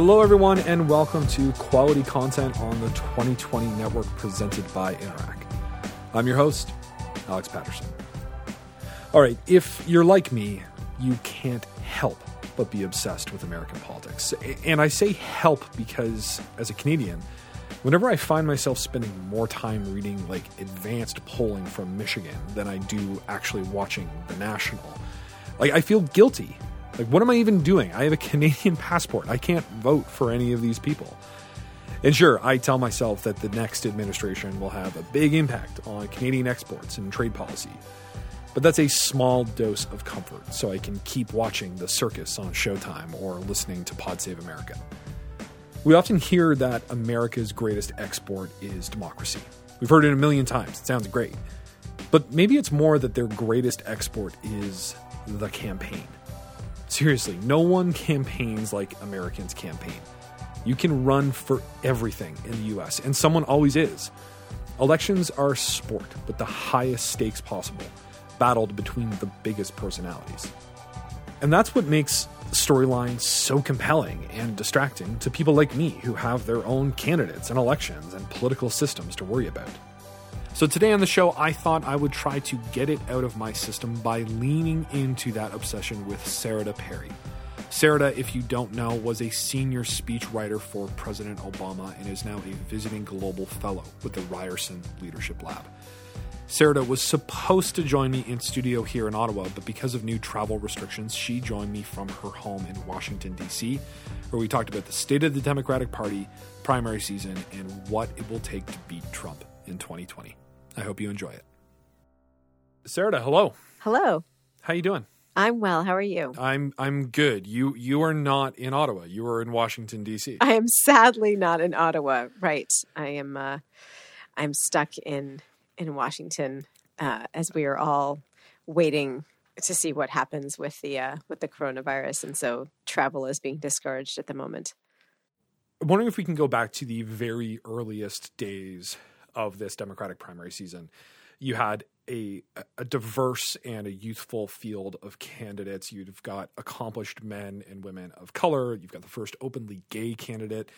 Hello, everyone, and welcome to Quality Content on the 2020 Network presented by Interac. I'm your host, Alex Paterson. All right, if you're like me, you can't help but be obsessed with American politics. And I say help because, as a Canadian, whenever I find myself spending more time reading like advanced polling from Michigan than I do actually watching the national, like I feel guilty. Like, what am I even doing? I have a Canadian passport. I can't vote for any of these people. And sure, I tell myself that the next administration will have a big impact on Canadian exports and trade policy. But that's a small dose of comfort, so I can keep watching the circus on Showtime or listening to Pod Save America. We often hear that America's greatest export is democracy. We've heard it a million times. It sounds great. But maybe it's more that their greatest export is the campaign. Seriously, no one campaigns like Americans campaign. You can run for everything in the US, and someone always is. Elections are sport with the highest stakes possible, battled between the biggest personalities. And that's what makes storylines so compelling and distracting to people like me who have their own candidates and elections and political systems to worry about. So, today on the show, I thought I would try to get it out of my system by leaning into that obsession with Sarada Peri. Sarada, if you don't know, was a senior speechwriter for President Obama and is now a visiting global fellow with the Ryerson Leadership Lab. Sarada was supposed to join me in studio here in Ottawa, but because of new travel restrictions, she joined me from her home in Washington, D.C., where we talked about the state of the Democratic Party, primary season, and what it will take to beat Trump in 2020. I hope you enjoy it. Sarada, hello. Hello. How you doing? I'm well. How are you? I'm I'm good. You you are not in Ottawa. You are in Washington D.C. I am sadly not in Ottawa. Right. I am uh I'm stuck in in Washington uh, as we are all waiting to see what happens with the uh, with the coronavirus, and so travel is being discouraged at the moment. I'm wondering if we can go back to the very earliest days of this Democratic primary season. You had a a diverse and a youthful field of candidates. You've got accomplished men and women of color. You've got the first openly gay candidate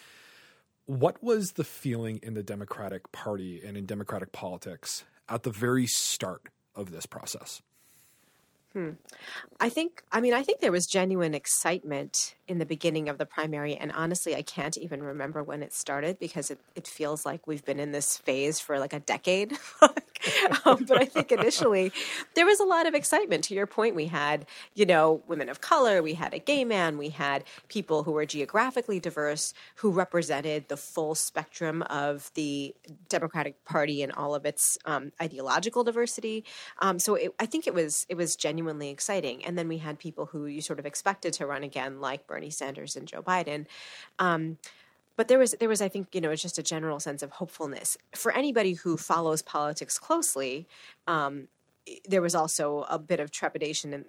what was the feeling in the Democratic Party and in Democratic politics at the very start of this process? Hmm. I think, I mean, I think there was genuine excitement in the beginning of the primary. And honestly, I can't even remember when it started because it, it feels like we've been in this phase for like a decade. um, but I think initially there was a lot of excitement. To your point, we had, you know, women of color, we had a gay man, we had people who were geographically diverse who represented the full spectrum of the Democratic Party and all of its um, ideological diversity. Um, so it, I think it was, it was genuinely exciting. And then we had people who you sort of expected to run again, like Bernie Sanders and Joe Biden. But there was there was I think you know just a general sense of hopefulness for anybody who follows politics closely. Um, there was also a bit of trepidation in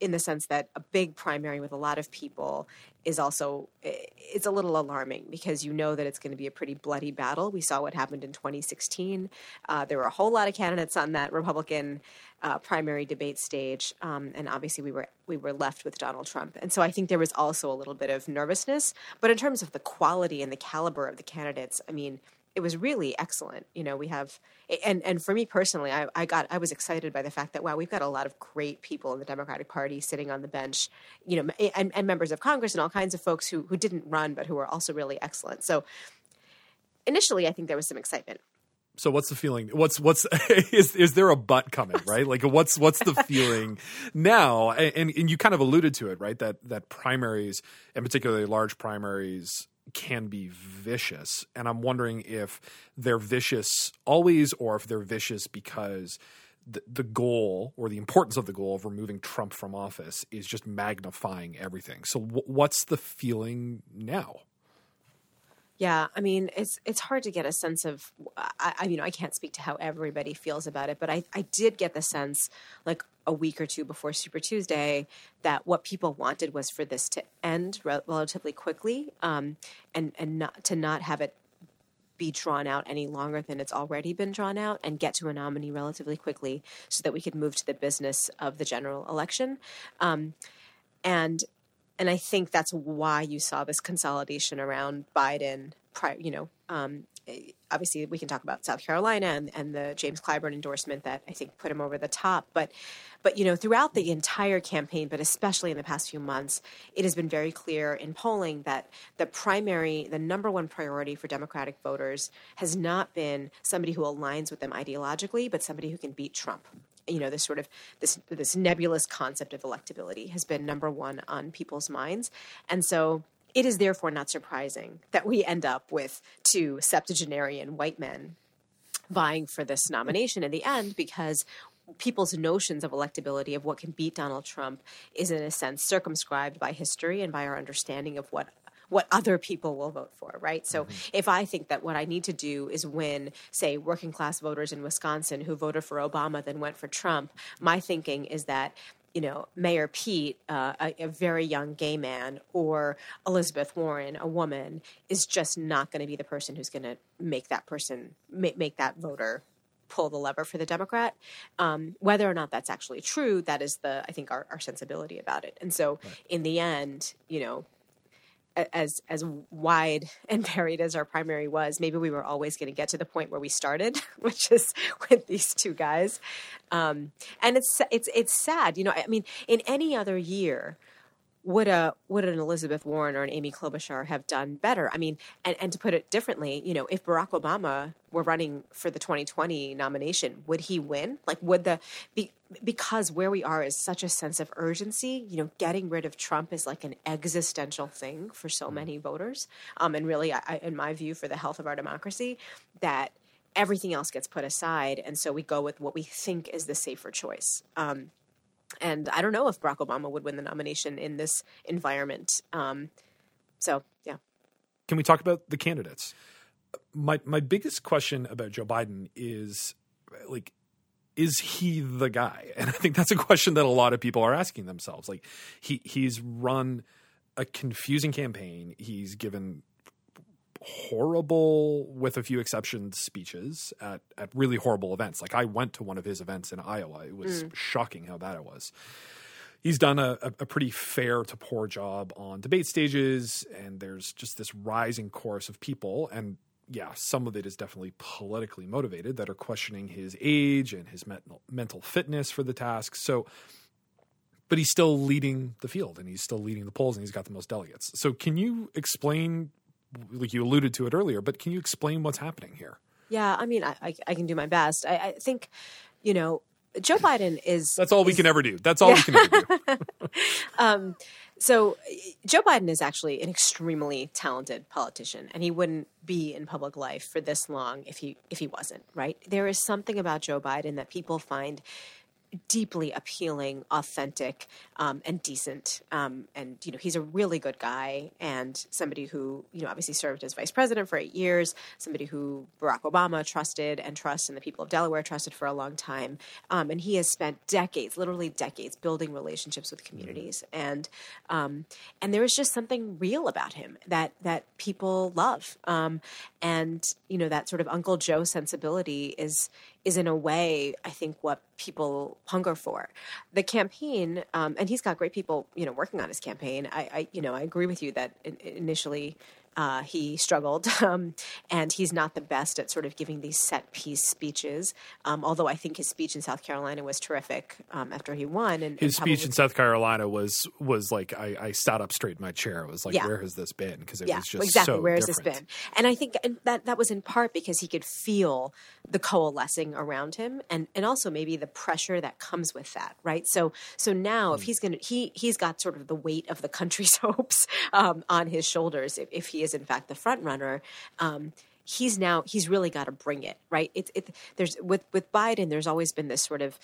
in the sense that a big primary with a lot of people is also it's a little alarming because you know that it's going to be a pretty bloody battle. We saw what happened in 2016. Uh, there were a whole lot of candidates on that Republican uh, primary debate stage, um, and obviously we were we were left with Donald Trump. And so I think there was also a little bit of nervousness. But in terms of the quality and the caliber of the candidates, I mean, it was really excellent. You know, we have, and and for me personally, I, I got I was excited by the fact that wow, we've got a lot of great people in the Democratic Party sitting on the bench, you know, and, and members of Congress and all kinds of folks who who didn't run but who were also really excellent. So initially, I think there was some excitement. So what's the feeling? What's what's is is there a butt coming? Right? Like what's what's the feeling now? And and you kind of alluded to it, right? That that primaries, and particularly large primaries, can be vicious. And I'm wondering if they're vicious always or if they're vicious because the, the goal or the importance of the goal of removing Trump from office is just magnifying everything. So, w- what's the feeling now? Yeah, I mean, it's it's hard to get a sense of. I, I I can't speak to how everybody feels about it, but I I did get the sense like a week or two before Super Tuesday that what people wanted was for this to end re- relatively quickly, um, and and not to not have it be drawn out any longer than it's already been drawn out and get to a nominee relatively quickly so that we could move to the business of the general election. Um, and and I think that's why you saw this consolidation around Biden. Prior, you know, um, obviously we can talk about South Carolina and, and the James Clyburn endorsement that I think put him over the top. But, but you know, throughout the entire campaign, but especially in the past few months, it has been very clear in polling that the primary, the number one priority for Democratic voters has not been somebody who aligns with them ideologically, but somebody who can beat Trump you know this sort of this this nebulous concept of electability has been number one on people's minds. And so it is therefore not surprising that we end up with two septuagenarian white men vying for this nomination in the end because people's notions of electability of what can beat Donald Trump is in a sense circumscribed by history and by our understanding of what what other people will vote for, right? So mm-hmm. if I think that what I need to do is win, say, working class voters in Wisconsin who voted for Obama then went for Trump, my thinking is that you know, Mayor Pete, uh, a, a, very young gay man, or Elizabeth Warren, a woman, is just not going to be the person who's going to make that person make, make that voter pull the lever for the Democrat. Um, whether or not that's actually true, that is the I think our, our sensibility about it. And so, right. in the end, you know, as as wide and varied as our primary was, maybe we were always going to get to the point where we started, which is with these two guys. Um, and it's it's it's sad, you know. I mean, in any other year, would a would an Elizabeth Warren or an Amy Klobuchar have done better? I mean, and, and to put it differently, you know, if Barack Obama were running for the 2020 nomination, would he win? Like, would the be, because where we are is such a sense of urgency. You know, getting rid of Trump is like an existential thing for so mm-hmm. many voters, um, and really, I, in my view, for the health of our democracy, that everything else gets put aside, and so we go with what we think is the safer choice. Um, and I don't know if Barack Obama would win the nomination in this environment. Um, so, yeah. Can we talk about the candidates? My my biggest question about Joe Biden is like is he the guy? And I think that's a question that a lot of people are asking themselves. Like he he's run a confusing campaign. He's given horrible, with a few exceptions, speeches at, at really horrible events. Like I went to one of his events in Iowa. It was mm. shocking how bad it was. He's done a, a, pretty fair to poor job on debate stages, and there's just this rising chorus of people. And yeah, some of it is definitely politically motivated that are questioning his age and his mental, mental fitness for the task. So, but he's still leading the field and he's still leading the polls and he's got the most delegates. So, can you explain like you alluded to it earlier, but can you explain what's happening here? Yeah, I mean, I, I, I can do my best. I, I, think, you know, Joe Biden is. That's all is, we can ever do. That's all yeah. we can ever do. um, so, Joe Biden is actually an extremely talented politician, and he wouldn't be in public life for this long if he if he wasn't. Right? There is something about Joe Biden that people find deeply appealing, authentic, um, and decent. Um, and you know, he's a really good guy and somebody who you know obviously served as vice president for eight years. Somebody who Barack Obama trusted and trusts, and the people of Delaware trusted for a long time. Um, and he has spent decades, literally decades, building relationships with communities. And um, and there is just something real about him that that people love. Um, and you know that sort of Uncle Joe sensibility is is in a way I think what people hunger for. The campaign, um, and he's got great people, you know, working on his campaign. I, I you know, I agree with you that initially uh, he struggled, um, and he's not the best at sort of giving these set piece speeches. Um, although I think his speech in South Carolina was terrific um, after he won. And his and speech in South Carolina was was like I, I, sat up straight in my chair. It was like, yeah. where has this been? Because it yeah, was just exactly so where has different. this been? And I think and that that was in part because he could feel the coalescing around him, and and also maybe the pressure that comes with that, right? So so now mm. if hmm. he's gonna he he's got sort of the weight of the country's hopes um, on his shoulders if, if he is in fact the front runner. Um, he's now he's really got to bring it right? It's it there's with with biden there's always been this sort of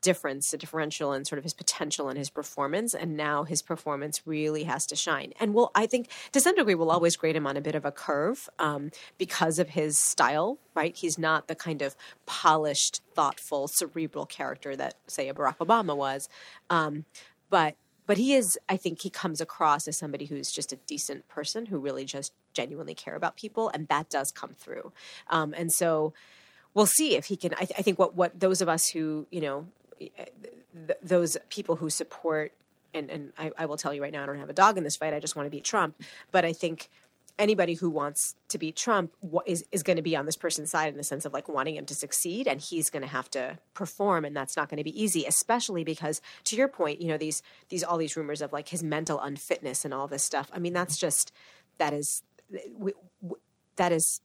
difference a differential in sort of his potential and his performance and now his performance really has to shine. And well i think to some degree we'll always grade him on a bit of a curve um, because of his style right? He's not the kind of polished thoughtful cerebral character that say a barack obama was. Um, but but he is i think he comes across as somebody who's just a decent person who really just genuinely care about people and that does come through um, and so we'll see if he can I, th- I, think what what those of us who you know th- those people who support and and I, I will tell you right now, I don't have a dog in this fight. I just want to beat Trump. But I think anybody who wants to beat Trump is is going to be on this person's side in the sense of like wanting him to succeed, and he's going to have to perform, and that's not going to be easy, especially because to your point, you know these these all these rumors of like his mental unfitness and all this stuff. I mean, that's just that is that is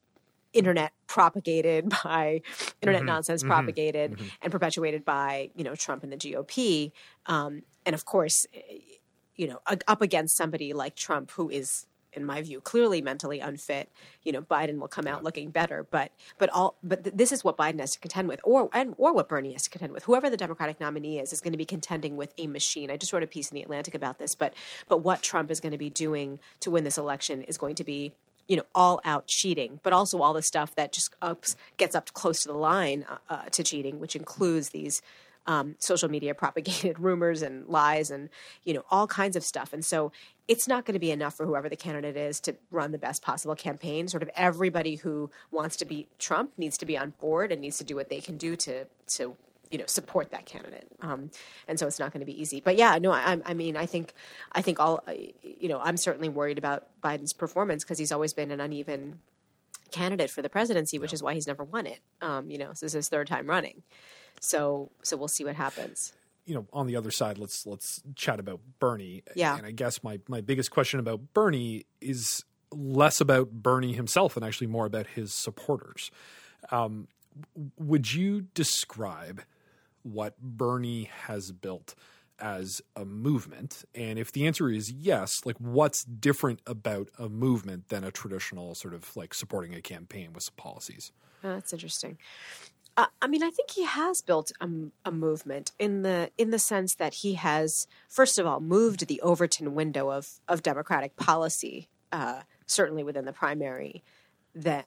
internet propagated by internet mm-hmm. nonsense mm-hmm. propagated mm-hmm. and perpetuated by you know Trump and the GOP, um, and of course, you know, up against somebody like Trump who is in my view, clearly mentally unfit. You know, Biden will come out looking better, but but all but th- this is what Biden has to contend with, or and or what Bernie has to contend with. Whoever the Democratic nominee is is going to be contending with a machine. I just wrote a piece in the Atlantic about this, but but what Trump is going to be doing to win this election is going to be you know, all out cheating, but also all the stuff that just ups, gets up close to the line uh, uh, to cheating, which includes these um, social media propagated rumors and lies and, you know, all kinds of stuff. And so it's not going to be enough for whoever the candidate is to run the best possible campaign. Sort of everybody who wants to beat Trump needs to be on board and needs to do what they can do to, to you know support that candidate um, and so it's not going to be easy but yeah no I, I mean i think i think all you know i'm certainly worried about biden's performance because he's always been an uneven candidate for the presidency which yeah. is why he's never won it um, you know this is his third time running so so we'll see what happens you know on the other side let's let's chat about bernie yeah and i guess my my biggest question about bernie is less about bernie himself and actually more about his supporters um, would you describe what Bernie has built as a movement? And if the answer is yes, like what's different about a movement than a traditional sort of like supporting a campaign with some policies? Oh, that's interesting. Uh, I mean, I think he has built a, a, movement in the in the sense that he has, first of all, moved the Overton window of of Democratic policy, uh, certainly within the primary, that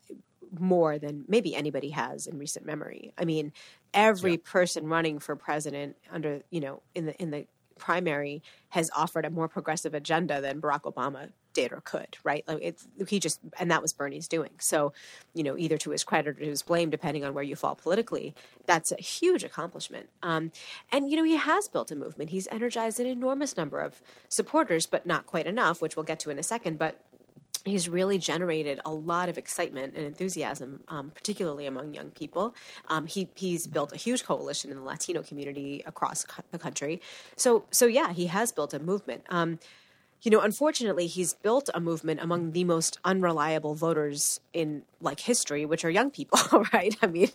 more than maybe anybody has in recent memory. I mean, every yeah. person running for president under you know in the in the primary has offered a more progressive agenda than Barack Obama did or could, right? Like it's he just and that was Bernie's doing. So, you know, either to his credit or to his blame, depending on where you fall politically, that's a huge accomplishment. Um, and you know, he has built a movement. He's energized an enormous number of supporters, but not quite enough, which we'll get to in a second. But he's really generated a lot of excitement and enthusiasm, um, particularly among young people. Um, he he's built a huge coalition in the Latino community across the country. So so yeah, he has built a movement. Um, you know, unfortunately, he's built a movement among the most unreliable voters in like history, which are young people, right? I mean,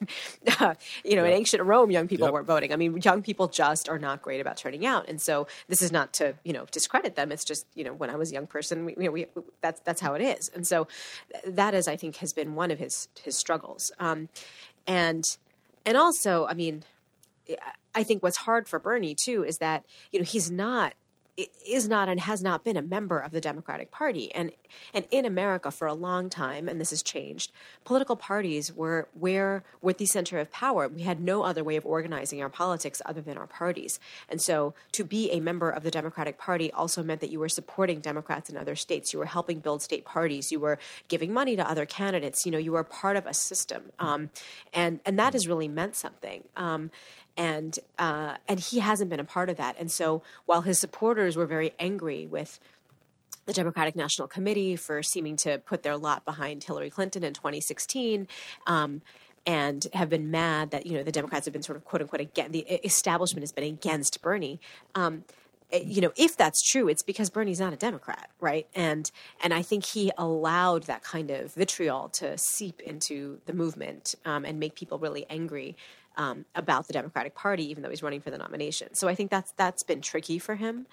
uh, you know, in ancient Rome, young people yep. weren't voting. I mean, young people just are not great about turning out, and so this is not to you know discredit them. It's just you know, when I was a young person, we, you know, we, that's that's how it is, and so that is, I think, has been one of his his struggles, um, and and also, I mean. I think what's hard for Bernie too is that you know he's not is not and has not been a member of the Democratic Party. And and in America for a long time, and this has changed, political parties were where were the center of power. We had no other way of organizing our politics other than our parties. And so to be a member of the Democratic Party also meant that you were supporting Democrats in other states. You were helping build state parties. You were giving money to other candidates. You know, you were part of a system. Um, and and that has really meant something. Um, and uh, and he hasn't been a part of that. And so while his supporters were very angry with the Democratic National Committee for seeming to put their lot behind Hillary Clinton in 2016. Um, and have been mad that you know the Democrats have been sort of quote unquote again the establishment has been against Bernie. Um, eh, you know, if that's true, it's because Bernie's not a Democrat, right? And and I think he allowed that kind of vitriol to seep into the movement um, and make people really angry um, about the Democratic Party, even though he's running for the nomination. So I think that's that's been tricky for him,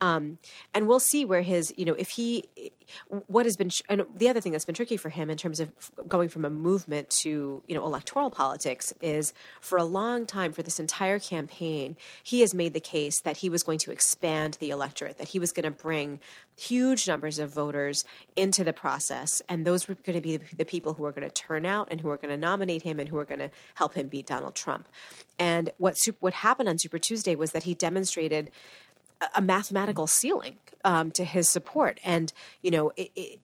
um, and we'll see where his you know if he what has been and the other thing that's been tricky for him in terms of going from a movement to you know electoral politics is for a long time for this entire campaign he has made the case that he was going to expand the electorate that he was going to bring huge numbers of voters into the process and those were going to be the people who were going to turn out and who were going to nominate him and who were going to help him beat Donald Trump and what what happened on Super Tuesday was that he demonstrated a mathematical ceiling um, to his support, and you know it, it,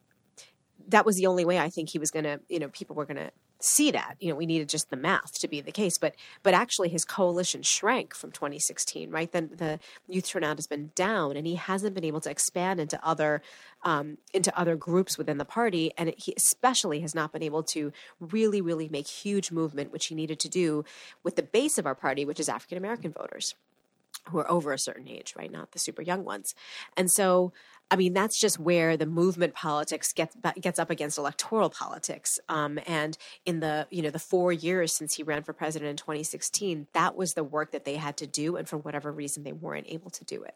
that was the only way I think he was going to, you know, people were going to seat that. You know, we needed just the math to be the case, but but actually his coalition shrank from 2016. Right, then the youth turnout has been down, and he hasn't been able to expand into other um, into other groups within the party, and he especially has not been able to really really make huge movement, which he needed to do with the base of our party, which is African American voters who are over a certain age, right? Not the super young ones. And so, I mean, that's just where the movement politics gets gets up against electoral politics. Um, and in the you know the four years since he ran for president in 2016, that was the work that they had to do, and for whatever reason, they weren't able to do it.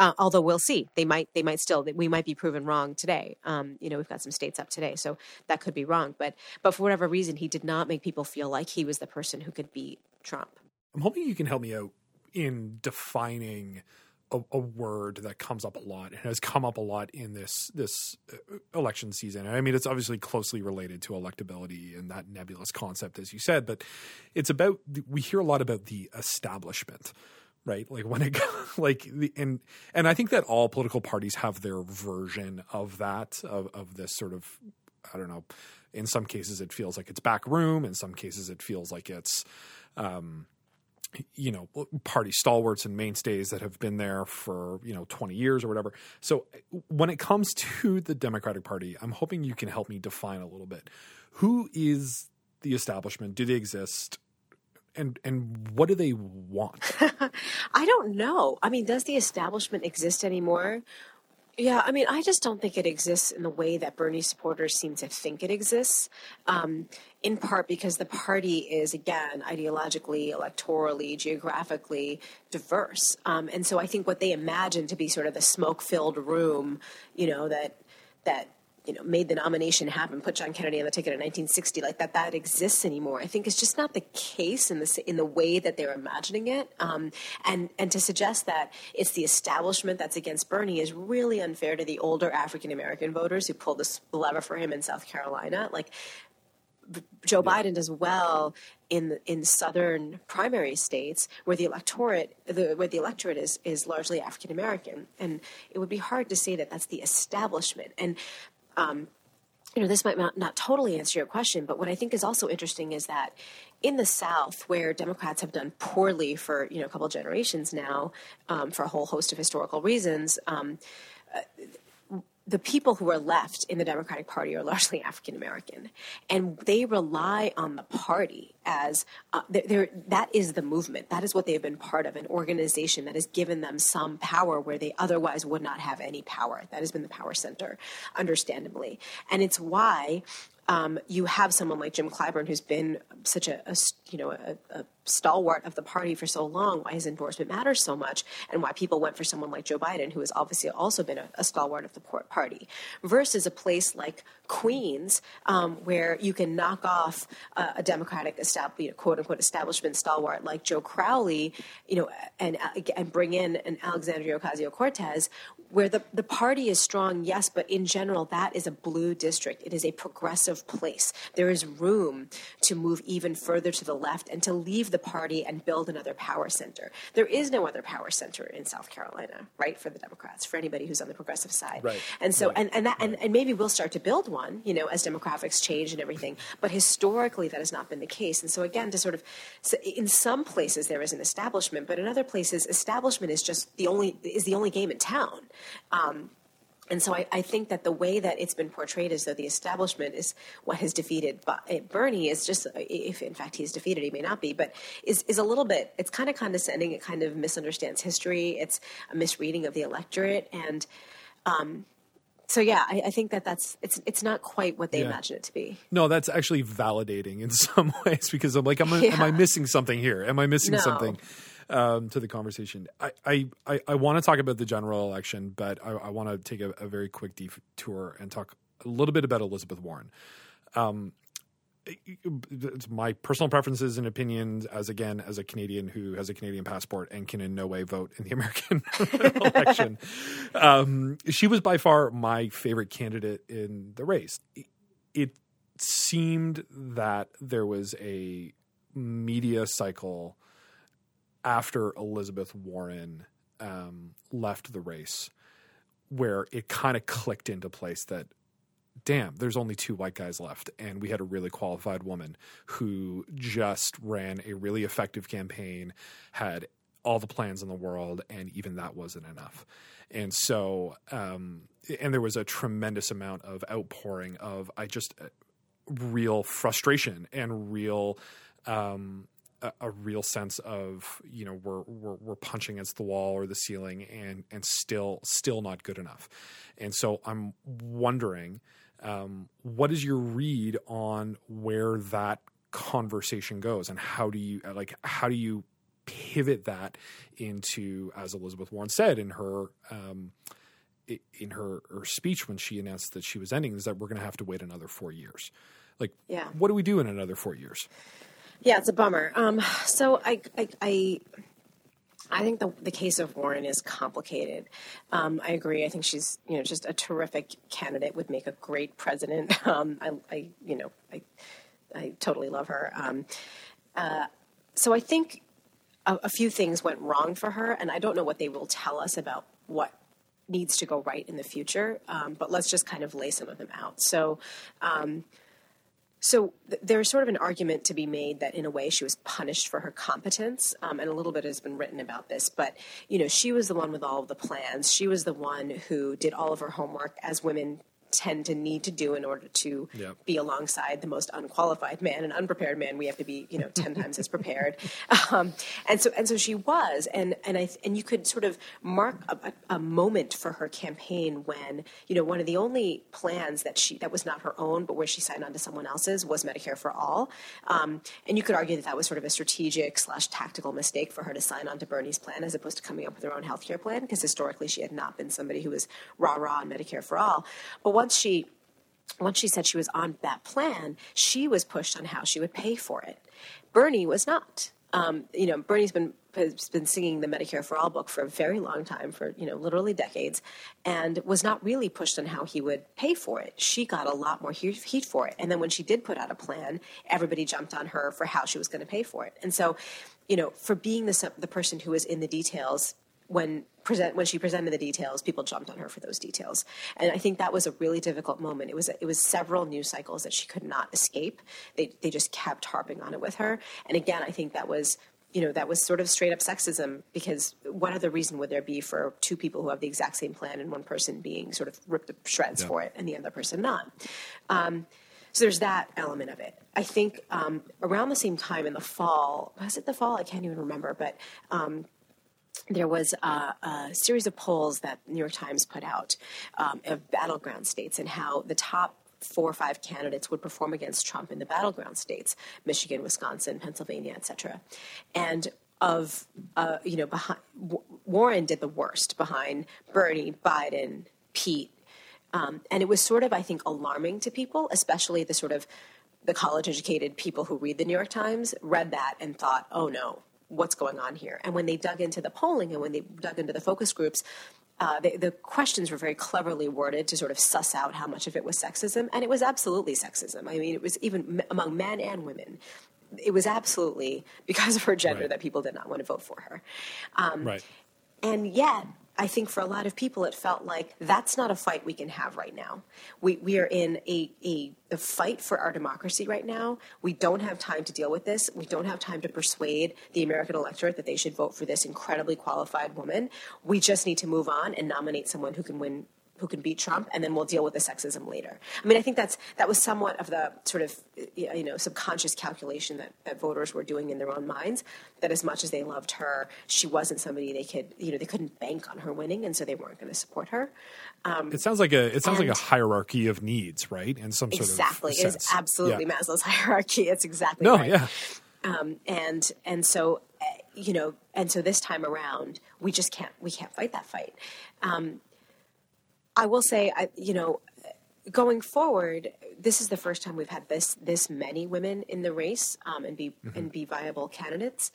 Uh, although we'll see, they might they might still we might be proven wrong today. Um, you know, we've got some states up today, so that could be wrong. But but for whatever reason, he did not make people feel like he was the person who could beat Trump. I'm hoping you can help me out in defining a, a, word that comes up a lot and has come up a lot in this this uh, election season. And I mean, it's obviously closely related to electability and that nebulous concept, as you said. But it's about we hear a lot about the establishment, right? Like when it like the and and I think that all political parties have their version of that of of this sort of I don't know. In some cases, it feels like it's back room. In some cases, it feels like it's um, you know party stalwarts and mainstays that have been there for you know 20 years or whatever. So when it comes to the democratic party i'm hoping you can help me define a little bit. Who is the establishment? Do they exist? And and what do they want? I don't know. I mean does the establishment exist anymore yeah, I mean, I just don't think it exists in the way that Bernie supporters seem to think it exists. Um, in part because the party is, again, ideologically, electorally, geographically diverse. Um, and so I think what they imagine to be sort of the smoke filled room, you know, that that you know, made the nomination happen, put John Kennedy on the ticket in 1960, like that, that exists anymore. I think it's just not the case in the in the way that they're imagining it. Um, and and to suggest that it's the establishment that's against Bernie is really unfair to the older African American voters who pulled the lever for him in South Carolina. Like Joe yeah. Biden does well in in southern primary states where the electorate the, where the electorate is is largely African American, and it would be hard to say that that's the establishment. And um, you know, this might not, not totally answer your question, but what I think is also interesting is that in the South, where Democrats have done poorly for you know a couple generations now, um, for a whole host of historical reasons, um, the people who are left in the Democratic Party are largely African American, and they rely on the party as uh, that is the movement. That is what they have been part of, an organization that has given them some power where they otherwise would not have any power. That has been the power center, understandably, and it's why um, you have someone like Jim Clyburn, who's been such a, a you know a, a, stalwart of the party for so long, why his endorsement matters so much, and why people went for someone like Joe Biden, who has obviously also been a, a stalwart of the party, versus a place like Queens, um, where you can knock off uh, a Democratic you know, quote unquote establishment stalwart like Joe Crowley, you know, and and bring in an Alexandria Ocasio Cortez, where the the party is strong, yes, but in general, that is a blue district. It is a progressive place. There is room to move even further to the left and to leave the party and build another power center. There is no other power center in South Carolina, right, for the Democrats, for anybody who's on the progressive side. Right. And so, right. and and, that, and and maybe we'll start to build one, you know, as demographics change and everything. But historically, that has not been the case. And so, again, to sort of, so in some places there is an establishment, but in other places, establishment is just the only is the only game in town. Um, and so I, I, think that the way that it's been portrayed as though the establishment is what has defeated eh, Bernie is just, if in fact he's defeated, he may not be, but is, is a little bit, it's kind of condescending. It kind of misunderstands history. It's a misreading of the electorate. And um, so yeah, I, I, think that that's it's it's not quite what they yeah. imagine it to be. No, that's actually validating in some ways because I'm like, am I, yeah. am I missing something here? Am I missing no. something? Um, to the conversation. I, I, I, I want to talk about the general election, but I, I want to take a, a, very quick detour and talk a little bit about Elizabeth Warren. Um, it's my personal preferences and opinions as again as a Canadian who has a Canadian passport and can in no way vote in the American election. Um, she was by far my favorite candidate in the race. It seemed that there was a media cycle after Elizabeth Warren um, left the race, where it kind of clicked into place that damn, there's only two white guys left. And we had a really qualified woman who just ran a really effective campaign, had all the plans in the world, and even that wasn't enough. And so, um, and there was a tremendous amount of outpouring of, I just, uh, real frustration and real, um, a, a, real sense of you know we're, we're we're punching against the wall or the ceiling and and still still not good enough and so i'm wondering um, what is your read on where that conversation goes, and how do you like how do you pivot that into, as Elizabeth Warren said in her um, in her, her speech when she announced that she was ending, is that we're going to have to wait another four years. Like, yeah. what do we do in another four years? Yeah, it's a bummer. Um, so I, I, I I think the the case of Warren is complicated. Um, I agree. I think she's you know just a terrific candidate. Would make a great president. Um, I, I, you know I I totally love her. Um, uh, so I think a, a, few things went wrong for her, and I don't know what they will tell us about what needs to go right in the future. Um, but let's just kind of lay some of them out. So. Um, so th- there's sort of an argument to be made that in a way she was punished for her competence, um, and a little bit has been written about this. But you know, she was the one with all of the plans. She was the one who did all of her homework, as women tend to need to do in order to yep. be alongside the most unqualified man and unprepared man. We have to be, you know, ten times as prepared. Um, and so, and so she was, and and I and you could sort of mark a, a, moment for her campaign when you know one of the only plans that she that was not her own, but where she signed on to someone else's was Medicare for all. Um, and you could argue that that was sort of a strategic slash tactical mistake for her to sign on to Bernie's plan as opposed to coming up with her own health care plan because historically she had not been somebody who was rah rah on Medicare for all. But once she once she said she was on that plan, she was pushed on how she would pay for it. Bernie was not. Um, you know, Bernie's been has been singing the Medicare for All book for a very long time, for you know, literally decades, and was not really pushed on how he would pay for it. She got a lot more heat for it, and then when she did put out a plan, everybody jumped on her for how she was going to pay for it. And so, you know, for being the the person who was in the details, when present when she presented the details, people jumped on her for those details, and I think that was a really difficult moment. It was it was several news cycles that she could not escape. They they just kept harping on it with her, and again, I think that was you know that was sort of straight up sexism because what other reason would there be for two people who have the exact same plan and one person being sort of ripped to shreds yeah. for it and the other person not? Um, so there's that element of it. I think um, around the same time in the fall, was it the fall? I can't even remember, but um, there was a, a, series of polls that New York Times put out um, of battleground states and how the top four or five candidates would perform against Trump in the battleground states: Michigan, Wisconsin, Pennsylvania, etc. And of uh, you know, behind, Warren did the worst behind Bernie, Biden, Pete, um, and it was sort of, I think, alarming to people, especially the sort of the college educated people who read the New York Times read that and thought, oh no, what's going on here. And when they dug into the polling and when they dug into the focus groups, uh, they, the questions were very cleverly worded to sort of suss out how much of it was sexism, and it was absolutely sexism. I mean, it was even among men and women. It was absolutely because of her gender right. that people did not want to vote for her. Um, right. And yet, I think for a lot of people, it felt like that's not a fight we can have right now. We, we are in a, a, a, fight for our democracy right now. We don't have time to deal with this. We don't have time to persuade the American electorate that they should vote for this incredibly qualified woman. We just need to move on and nominate someone who can win who can beat Trump, and then we'll deal with the sexism later. I mean, I think that's that was somewhat of the sort of you know subconscious calculation that, that voters were doing in their own minds. That as much as they loved her, she wasn't somebody they could you know they couldn't bank on her winning, and so they weren't going to support her. Um, it sounds like a it sounds like a hierarchy of needs, right? And some sort exactly. of exactly it is absolutely yeah. Maslow's hierarchy. It's exactly no, right. yeah. Um, and and so eh, you know, and so this time around, we just can't we can't fight that fight. Um, I will say, I, you know, going forward, this is the first time we've had this this many women in the race um, and be mm-hmm. and be viable candidates.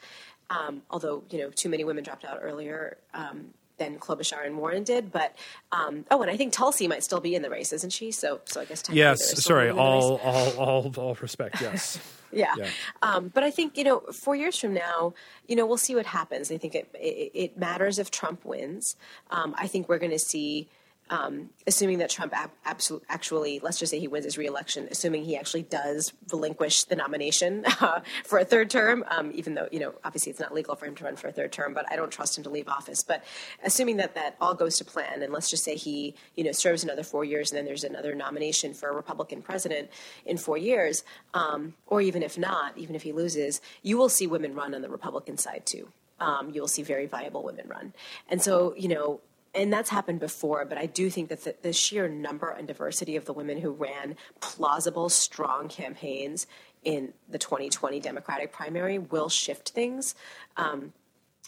Um, although you know, too many women dropped out earlier um, than Klobuchar and Warren did. But um, oh, and I think Tulsi might still be in the race, isn't she? So so I guess yes. Sorry, all all all all respect. Yes. yeah. yeah. Um, but I think you know, four years from now, you know, we'll see what happens. I think it it, it matters if Trump wins. Um, I think we're going to see um, assuming that Trump ab- absol- actually, let's just say he wins his reelection, assuming he actually does relinquish the nomination uh, for a third term, um, even though, you know, obviously it's not legal for him to run for a third term, but I don't trust him to leave office. But assuming that that all goes to plan, and let's just say he, you know, serves another four years and then there's another nomination for a Republican president in four years, um, or even if not, even if he loses, you will see women run on the Republican side too. Um, you will see very viable women run. And so, you know, and that's happened before, but I do think that the, the, sheer number and diversity of the women who ran plausible, strong campaigns in the 2020 Democratic primary will shift things. Um,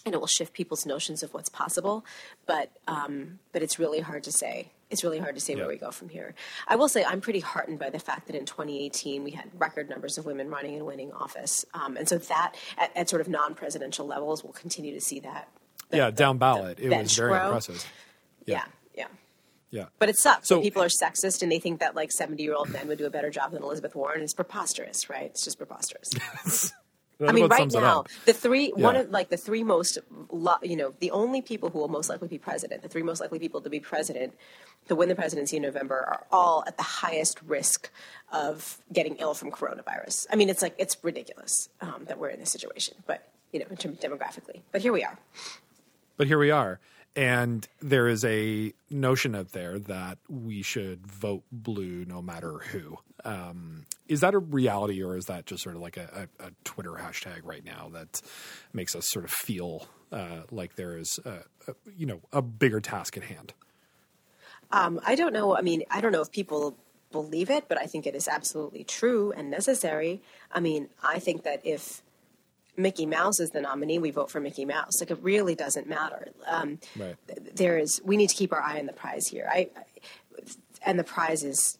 and it will shift people's notions of what's possible, but um, but it's really hard to say. It's really hard to say yeah. where we go from here. I will say I'm pretty heartened by the fact that in 2018 we had record numbers of women running and winning office, um, and so that at, at sort of non-presidential levels, we'll continue to see that the, yeah, down ballot. It was very grow. impressive. Yeah. yeah. yeah. Yeah. But it sucks. So people are sexist and they think that like 70 year old men would do a better job than Elizabeth Warren. It's preposterous, right? It's just preposterous. I mean, right now, the three, yeah. one of like the three most, you know, the only people who will most likely be president, the three most likely people to be president, to win the presidency in November, are all at the highest risk of getting ill from coronavirus. I mean, it's like it's ridiculous um, that we're in this situation, but you know, in terms demographically. But here we are. But here we are. And there is a notion out there that we should vote blue no matter who. Um, is that a reality, or is that just sort of like a, a, a Twitter hashtag right now that makes us sort of feel uh, like there is, a, you know, a bigger task at hand? Um, I don't know. I mean, I don't know if people believe it, but I think it is absolutely true and necessary. I mean, I think that if Mickey Mouse is the nominee, we vote for Mickey Mouse. Like it really doesn't matter. Um, right. There is. We need to keep our eye on the prize here. I, and the prize is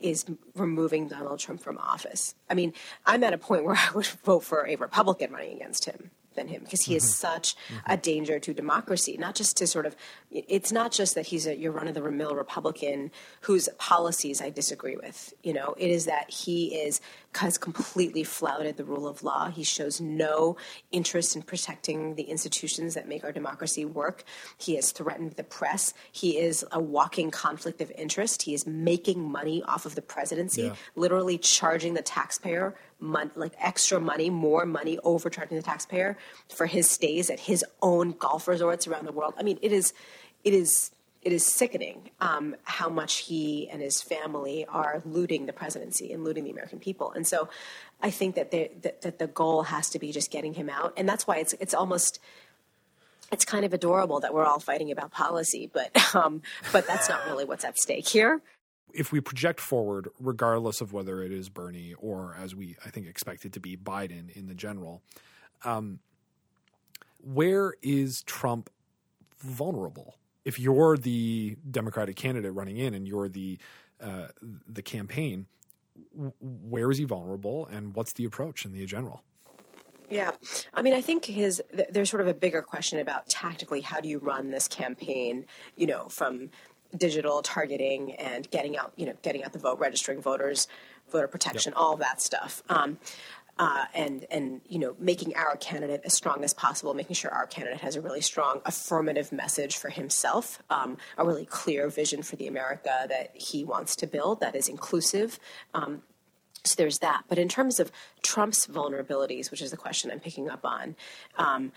is removing Donald Trump from office. I mean, I'm at a point where I would vote for a Republican running against him than him because he is mm-hmm. such mm-hmm. a danger to democracy. Not just to sort of, it's not just that he's a your run of the mill Republican whose policies I disagree with. You know, it is that he is has completely flouted the rule of law. He shows no interest in protecting the institutions that make our democracy work. He has threatened the press. He is a walking conflict of interest. He is making money off of the presidency, yeah. literally charging the taxpayer mon- like extra money, more money, overcharging the taxpayer for his stays at his own golf resorts around the world. I mean, it is, it is, it is sickening um, how much he and his family are looting the presidency and looting the American people. And so, I think that, that that the goal has to be just getting him out, and that's why it's it's almost it's kind of adorable that we're all fighting about policy, but um, but that's not really what's at stake here if we project forward, regardless of whether it is Bernie or, as we I think expect it to be Biden in the general, um, where is Trump vulnerable? If you're the Democratic candidate running in and you're the uh, the campaign, where is he vulnerable, and what's the approach in the general? Yeah, I mean, I think his there's sort of a bigger question about tactically how do you run this campaign, you know, from digital targeting and getting out, you know, getting out the vote, registering voters, voter protection, yep. all that stuff. Um, uh, and and you know making our candidate as strong as possible, making sure our candidate has a really strong affirmative message for himself, um, a really clear vision for the America that he wants to build that is inclusive. Um, so there's that. But in terms of Trump's vulnerabilities, which is the question I'm picking up on, um,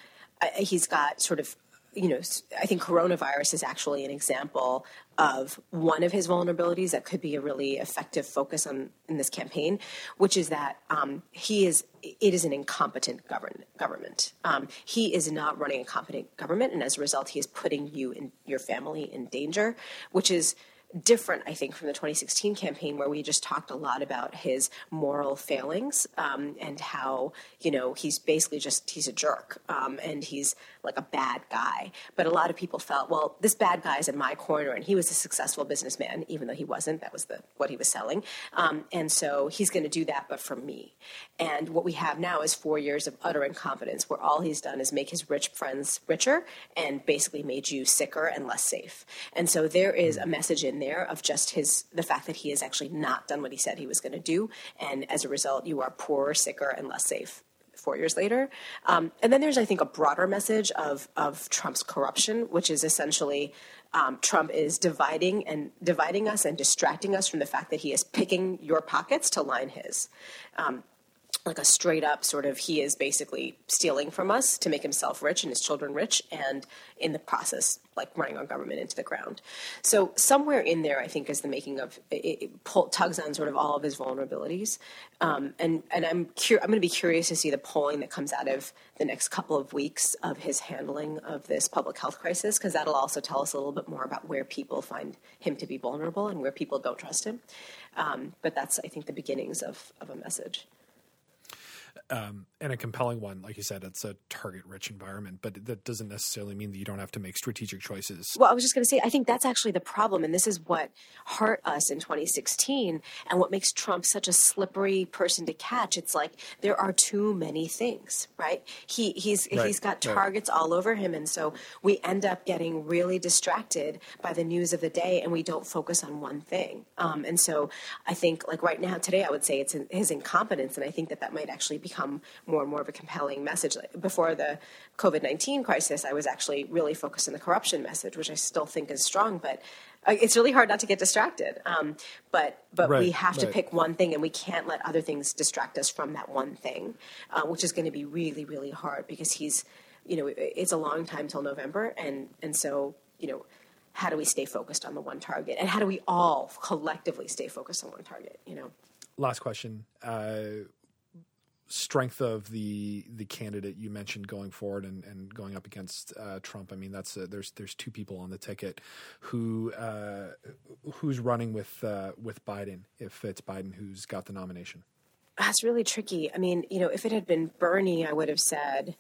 he's got sort of you know, I think coronavirus is actually an example of one of his vulnerabilities that could be a really effective focus on in this campaign, which is that um, he is it is an incompetent govern, government. Um, he is not running a competent government, and as a result, he is putting you and your family in danger, which is different, I think, from the 2016 campaign where we just talked a lot about his moral failings um, and how you know he's basically just he's a jerk um, and he's like a bad guy. But a lot of people felt, well, this bad guy is in my corner, and he was a successful businessman, even though he wasn't. That was the what he was selling, um, and so he's going to do that, but for me. And what we have now is four years of utter incompetence, where all he's done is make his rich friends richer and basically made you sicker and less safe. And so there is a message in there of just his the fact that he has actually not done what he said he was going to do, and as a result, you are poorer, sicker, and less safe four years later. Um, and then there's, I think, a broader message of of Trump's corruption, which is essentially um, Trump is dividing and dividing us and distracting us from the fact that he is picking your pockets to line his. Um, like a straight up sort of he is basically stealing from us to make himself rich and his children rich and in the process like running our government into the ground. So somewhere in there i think is the making of it, it pull, tugs on sort of all of his vulnerabilities. Um, and and i'm cur- i'm going to be curious to see the polling that comes out of the next couple of weeks of his handling of this public health crisis because that'll also tell us a little bit more about where people find him to be vulnerable and where people don't trust him. Um, but that's i think the beginnings of, of a message um, and a compelling one. Like you said, it's a target rich environment, but that doesn't necessarily mean that you don't have to make strategic choices. Well, I was just going to say, I think that's actually the problem. And this is what hurt us in 2016 and what makes Trump such a slippery person to catch. It's like there are too many things, right? He, he's, right. he's got targets right. all over him. And so we end up getting really distracted by the news of the day and we don't focus on one thing. Um, and so I think, like right now, today, I would say it's his incompetence. And I think that that might actually become more and more of a compelling message. Before the COVID 19 crisis, I was actually really focused on the corruption message, which I still think is strong, but uh, it's really hard not to get distracted. Um, but but right, we have to pick one thing, and we can't let other things distract us from that one thing, uh, which is going to be really, really hard because he's, you know, it's a long time till November, and and so you know how do we stay focused on the one target and how do we all collectively stay focused on one target you know last question uh, strength of the the candidate you mentioned going forward and, and going up against uh, Trump. I mean, that's a, there's there's two people on the ticket who uh, who's running with uh, with Biden if it's Biden who's got the nomination. That's really tricky. I mean, you know, if it had been Bernie, I would have said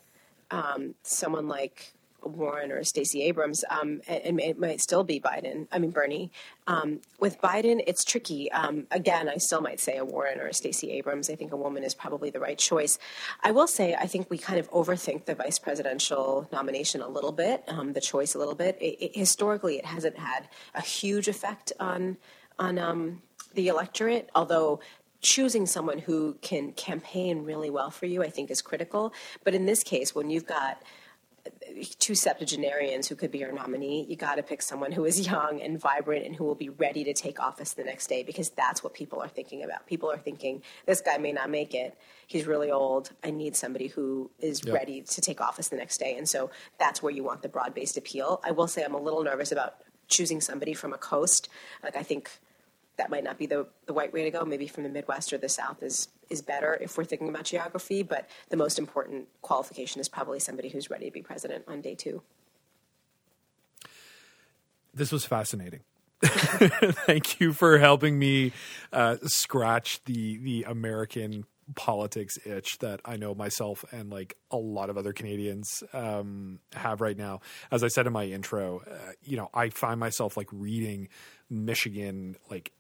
um, someone like Warren or Stacey Abrams, um, and, it might still be Biden. I mean Bernie. Um, with Biden, it's tricky. Um, again, I still might say a Warren or a Stacey Abrams. I think a woman is probably the right choice. I will say I think we kind of overthink the vice presidential nomination a little bit, um, the choice a little bit. It, it, historically, it hasn't had a huge effect on on um, the electorate, although choosing someone who can campaign really well for you, I think, is critical. But in this case, when you've got two septuagenarians who could be your nominee, you got to pick someone who is young and vibrant and who will be ready to take office the next day because that's what people are thinking about. People are thinking, this guy may not make it. He's really old. I need somebody who is yep. ready to take office the next day. And so that's where you want the broad based appeal. I will say I'm a little nervous about choosing somebody from a coast. Like, I think that might not be the, the right way to go. Maybe from the Midwest or the South is is better if we're thinking about geography. But the most important qualification is probably somebody who's ready to be president on day two. This was fascinating. Thank you for helping me uh, scratch the the American politics itch that I know myself and like a lot of other Canadians um, have right now. As I said in my intro, uh, you know, I find myself like reading Michigan like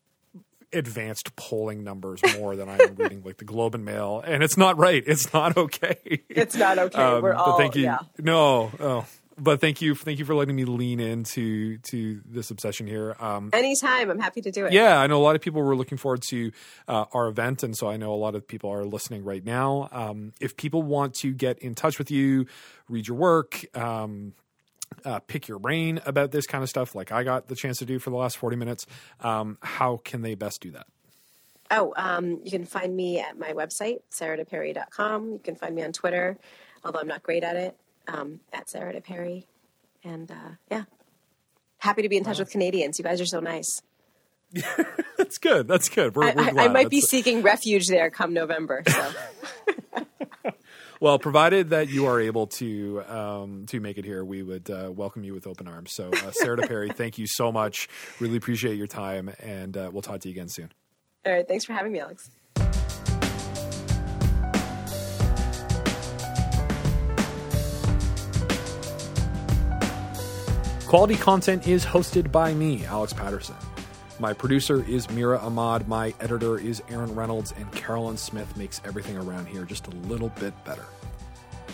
advanced polling numbers more than I am reading like the Globe and Mail, and it's not right. It's not okay. It's not okay. Um, We're all thank you. Yeah. No, oh, but thank you, thank you for letting me lean into to this obsession here. Um, Anytime, I'm happy to do it. Yeah, I know a lot of people were looking forward to uh, our event, and so I know a lot of people are listening right now. Um, if people want to get in touch with you, read your work. Um, uh, pick your brain about this kind of stuff, like I got the chance to do for the last 40 minutes, um, how can they best do that? Oh, um, you can find me at my website, saradaperi.com. You can find me on Twitter, although I'm not great at it, um, at Sarada Peri. And uh, yeah, happy to be in touch wow. with Canadians. You guys are so nice. That's good. That's good. We're, I, we're I, I, might be seeking refuge there come November. So. well, provided that you are able to um, to make it here, we would uh, welcome you with open arms. So, uh, Sarada Peri, thank you so much. Really appreciate your time, and uh, we'll talk to you again soon. All right, thanks for having me, Alex. Quality content is hosted by me, Alex Paterson. My producer is Mira Ahmad. My editor is Aaron Reynolds, and Carolyn Smith makes everything around here just a little bit better.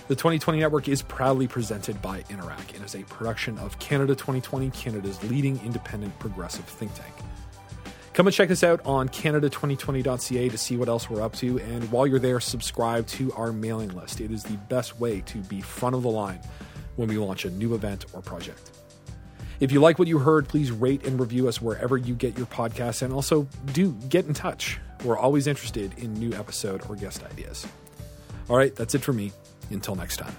The 2020 Network is proudly presented by Interac and is a production of Canada 2020, Canada's leading independent progressive think tank. Come and check us out on Canada2020.ca to see what else we're up to. And while you're there, subscribe to our mailing list. It is the best way to be front of the line when we launch a new event or project. If you like what you heard, please rate and review us wherever you get your podcasts. And also, do get in touch. We're always interested in new episode or guest ideas. All right, that's it for me. Until next time.